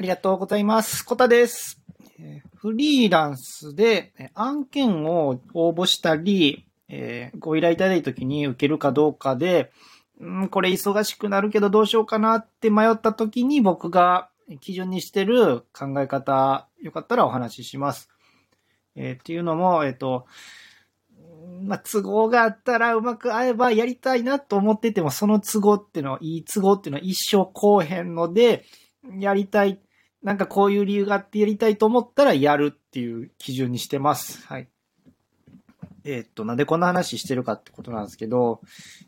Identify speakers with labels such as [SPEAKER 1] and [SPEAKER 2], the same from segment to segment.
[SPEAKER 1] ありがとうございます。コタです。フリーランスで案件を応募したり、えご依頼いただいた時に受けるかどうかで、ん、これ忙しくなるけどどうしようかなって迷った時に僕が基準にしてる考え方、よかったらお話しします。えーっていうのも、えっ、と、まあ、都合があったらうまく合えばやりたいなと思ってても、その都合っていうのは、いい都合っていうのは一生こうへんので、やりたい、なんかこういう理由があってやりたいと思ったらやるっていう基準にしてます。はい。えーっと、なんでこんな話してるかってことなんですけど、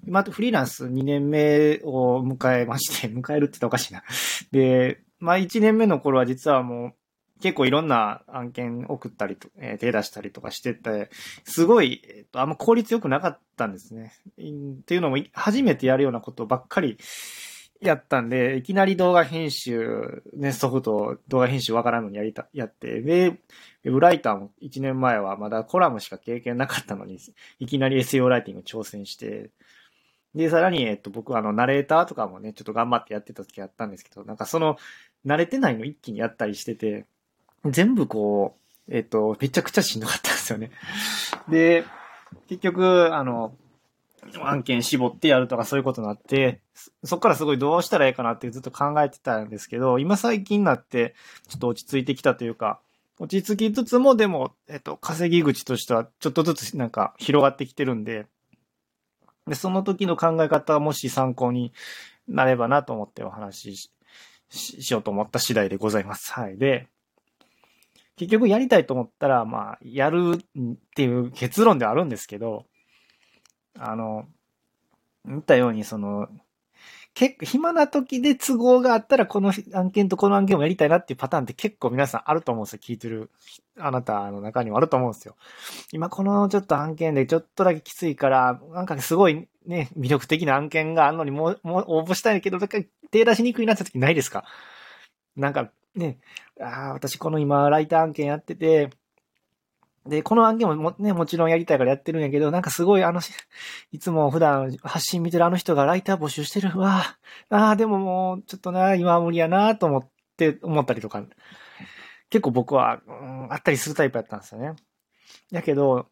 [SPEAKER 1] 今フリーランス2年目を迎えまして、迎えるって言ったらおかしいな。で、まあ1年目の頃は実はもう結構いろんな案件送ったりと、えー手出したりとかしてて、すごい、えーっと、あんま効率良くなかったんですね。っていうのも、初めてやるようなことばっかりやったんで、いきなり動画編集、ね、ソフト、動画編集わからんのにやりた、やって、で、ウェブライターも1年前はまだコラムしか経験なかったのに、いきなり SEO ライティング挑戦して、で、さらに、えっと、僕はあの、ナレーターとかもね、ちょっと頑張ってやってた時あったんですけど、なんかその、慣れてないの一気にやったりしてて、全部こう、えっと、めちゃくちゃしんどかったんですよね。で、結局、あの、案件絞ってやるとかそういうことになって、そっからすごいどうしたらいいかなってずっと考えてたんですけど、今最近になってちょっと落ち着いてきたというか、落ち着きつつもでも、えっと、稼ぎ口としてはちょっとずつなんか広がってきてるんで、で、その時の考え方がもし参考になればなと思ってお話しししようと思った次第でございます。はい。で、結局やりたいと思ったら、まあ、やるっていう結論ではあるんですけど、あの、言ったように、その、結構暇な時で都合があったら、この案件とこの案件をやりたいなっていうパターンって結構皆さんあると思うんですよ。聞いてるあなたの中にもあると思うんですよ。今このちょっと案件でちょっとだけきついから、なんかすごいね、魅力的な案件があるのにもう、もう応募したいけど、だから手出しにくいなって時ないですか？なんかね、ああ、私この今ライター案件やってて、で、この案件ももね、もちろんやりたいからやってるんやけど、なんかすごいあの、いつも普段発信見てるあの人がライター募集してる。わあ、あ、でももう、ちょっとな、今は無理やなと思って、思ったりとか、結構僕は、うん、あったりするタイプやったんですよね。やけど、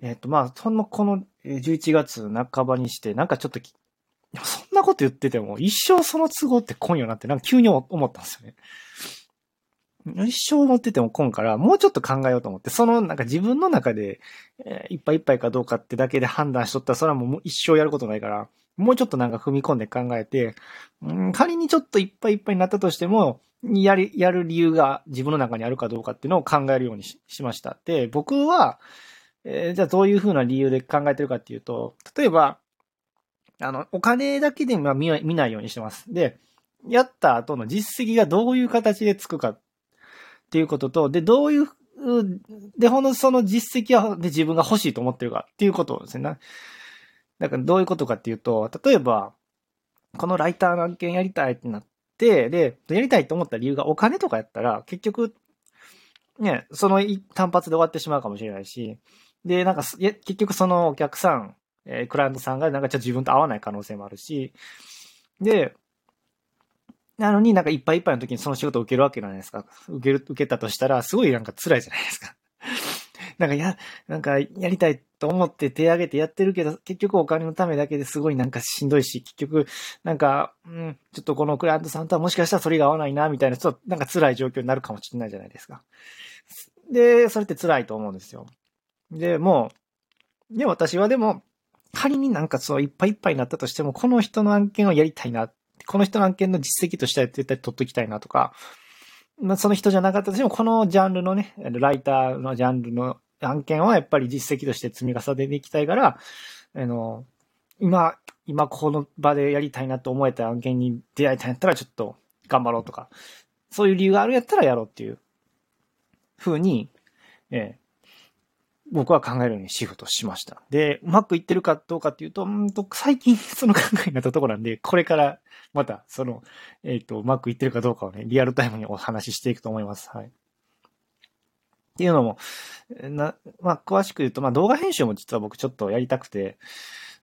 [SPEAKER 1] えっ、と、まあ、その、この11月半ばにして、なんかちょっと、そんなこと言ってても、一生その都合って来んよなって、なんか急に思ったんですよね。一生思ってても来んから、もうちょっと考えようと思って、そのなんか自分の中で、えーいっぱいいっぱいかどうかってだけで判断しとったら、それはもう一生やることないから、もうちょっとなんか踏み込んで考えて、うん、仮にちょっといっぱいいっぱいになったとしても、やり、やる理由が自分の中にあるかどうかっていうのを考えるようにしました。で、僕は、えーじゃあどういうふうな理由で考えてるかっていうと、例えば、あの、お金だけで見ない見ないようにしてます。で、やった後の実績がどういう形でつくかっていうことと、で、どういう、で、ほんのその実績は、で、自分が欲しいと思ってるかっていうことですね。だからどういうことかっていうと、例えば、このライターの案件やりたいってなって、で、やりたいと思った理由がお金とかやったら、結局、ね、その単発で終わってしまうかもしれないし、で、なんか、結局そのお客さん、えークライアントさんがなんかちょっと自分と合わない可能性もあるし、で、なのになんかいっぱいいっぱいの時にその仕事を受けるわけじゃないですか。受ける、受けたとしたら、すごいなんか辛いじゃないですか。なんかや、なんかやりたいと思って手挙げてやってるけど、結局お金のためだけですごいなんかしんどいし、結局、なんか、うん、ちょっとこのクライアントさんとはもしかしたらそれが合わないな、みたいな、ちょっとなんか辛い状況になるかもしれないじゃないですか。で、それって辛いと思うんですよ。で、もう、で、私はでも、仮になんかそういっぱいいっぱいになったとしても、この人の案件をやりたいな。この人の案件の実績としては絶対取っときたいなとか、まあ、その人じゃなかったとしても、このジャンルのね、ライターのジャンルの案件はやっぱり実績として積み重ねていきたいから、あの、今、今この場でやりたいなと思えた案件に出会いたんやったらちょっと頑張ろうとか、そういう理由があるやったらやろうっていう風に、ええ僕は考えるようにシフトしました。で、うまくいってるかどうかっていうと、んと、最近 その考えになったところなんで、これからまた、その、えっ、と、うまくいってるかどうかをね、リアルタイムにお話ししていくと思います。はい。っていうのも、な、まあ、詳しく言うと、まあ、動画編集も実は僕ちょっとやりたくて、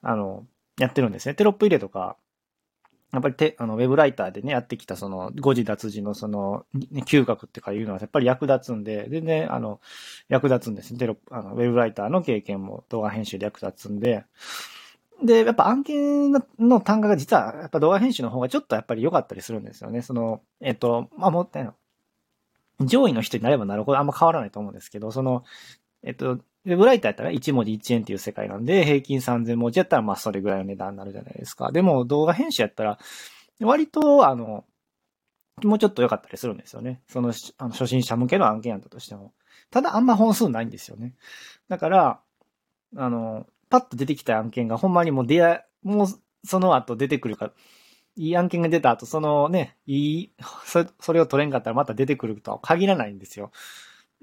[SPEAKER 1] あの、やってるんですね。テロップ入れとか、やっぱりて、あの、ウェブライターでね、やってきたその、誤字脱字のその、嗅覚ってかいうのはやっぱり役立つんで、全然、あの、役立つんですね。テロ、あの、ウェブライターの経験も動画編集で役立つんで、で、やっぱ案件の単価が実は、やっぱ動画編集の方がちょっとやっぱり良かったりするんですよね。その、えっと、まあ、もったいない。上位の人になればなるほどあんま変わらないと思うんですけど、その、えっと、ウェブライターやったら1文字1円っていう世界なんで、平均3000文字やったらまあそれぐらいの値段になるじゃないですか。でも動画編集やったら、割と、あの、もうちょっと良かったりするんですよね。その、あの初心者向けの案件やったとしても。ただあんま本数ないんですよね。だから、あの、パッと出てきた案件がほんまにもう出会もうその後出てくるか、いい案件が出た後、そのね、いい、そそれを取れんかったらまた出てくるとは限らないんですよ。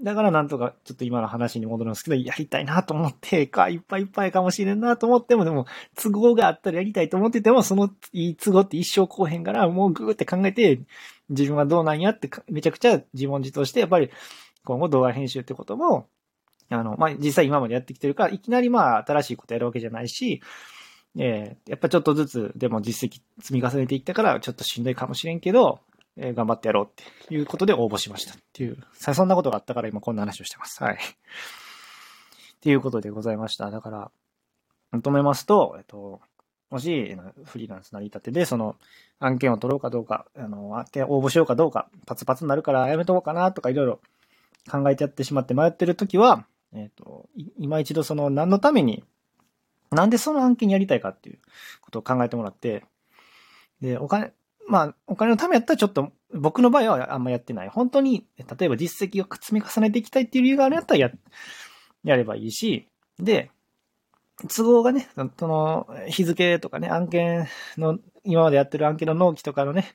[SPEAKER 1] だからなんとかちょっと今の話に戻るんですけど、やりたいなと思って、か、いっぱいいっぱいかもしれんなと思っても、でも、都合があったらやりたいと思ってても、そのいい都合って一生来へんから、もうグーって考えて、自分はどうなんやって、めちゃくちゃ自問自答して、やっぱり、今後動画編集ってことも、あの、まあ、実際今までやってきてるから、いきなりまあ、新しいことやるわけじゃないし、えー、やっぱちょっとずつでも実績積み重ねていったから、ちょっとしんどいかもしれんけど、え、頑張ってやろうっていうことで応募しましたっていう、さそんなことがあったから今こんな話をしてます。はい。っていうことでございました。だから、まとめますと、えっと、もし、フリーランスなりたてで、その、案件を取ろうかどうか、あの、案件応募しようかどうか、パツパツになるからやめとこうかなとかいろいろ考えちゃってしまって迷ってるときは、えっ、と、今一度その何のためになんでその案件やりたいかっていうことを考えてもらって、で、お金、まあ、お金のためやったらちょっと、僕の場合はあんまやってない。本当に、例えば実績を積み重ねていきたいっていう理由があるんやったらや、やればいいし、で、都合がね、その、日付とかね、案件の、今までやってる案件の納期とかのね、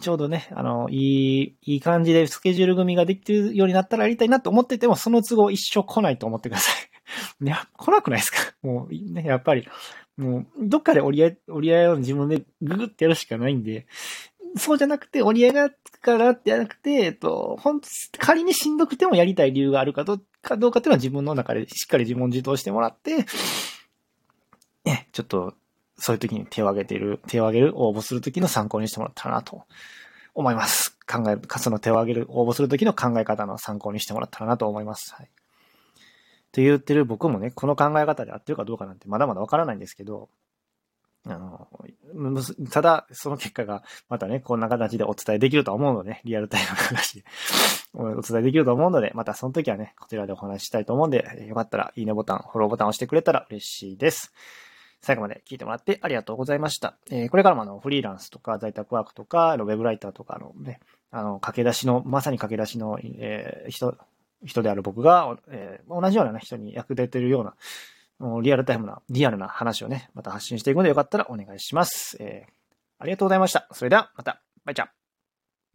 [SPEAKER 1] ちょうどね、あの、いい、いい感じでスケジュール組ができてるようになったらやりたいなと思ってても、その都合一生来ないと思ってください。いや、来なくないですか？もう、ね、やっぱり、もう、どっかで折り合い、折り合いを自分でググってやるしかないんで、そうじゃなくて、折り合いがつくからってやなくて、えっと、ほん仮にしんどくてもやりたい理由があるかどかどうかっていうのは自分の中でしっかり自問自答してもらって、ね、ちょっと、そういう時に手を挙げている、手を挙げる、応募する時の参考にしてもらったらなと思います。考え、その手を挙げる、応募する時の考え方の参考にしてもらったらなと思います。はい。って言ってる僕もね、この考え方で合ってるかどうかなんてまだまだわからないんですけど、あの、ただ、その結果が、またね、こんな形でお伝えできると思うので、リアルタイムの話で お伝えできると思うので、またその時はね、こちらでお話ししたいと思うんで、よかったら、いいねボタン、フォローボタン押してくれたら嬉しいです。最後まで聞いてもらってありがとうございました。えー、これからもあの、フリーランスとか、在宅ワークとか、ウェブライターとかのね、あの、駆け出しの、まさに駆け出しの、えー、人、人である僕が、えー、同じような、ね、人に役立てるような、もうリアルタイムな、リアルな話をね、また発信していくのでよかったらお願いします。えー、ありがとうございました。それではまた、バイチャー。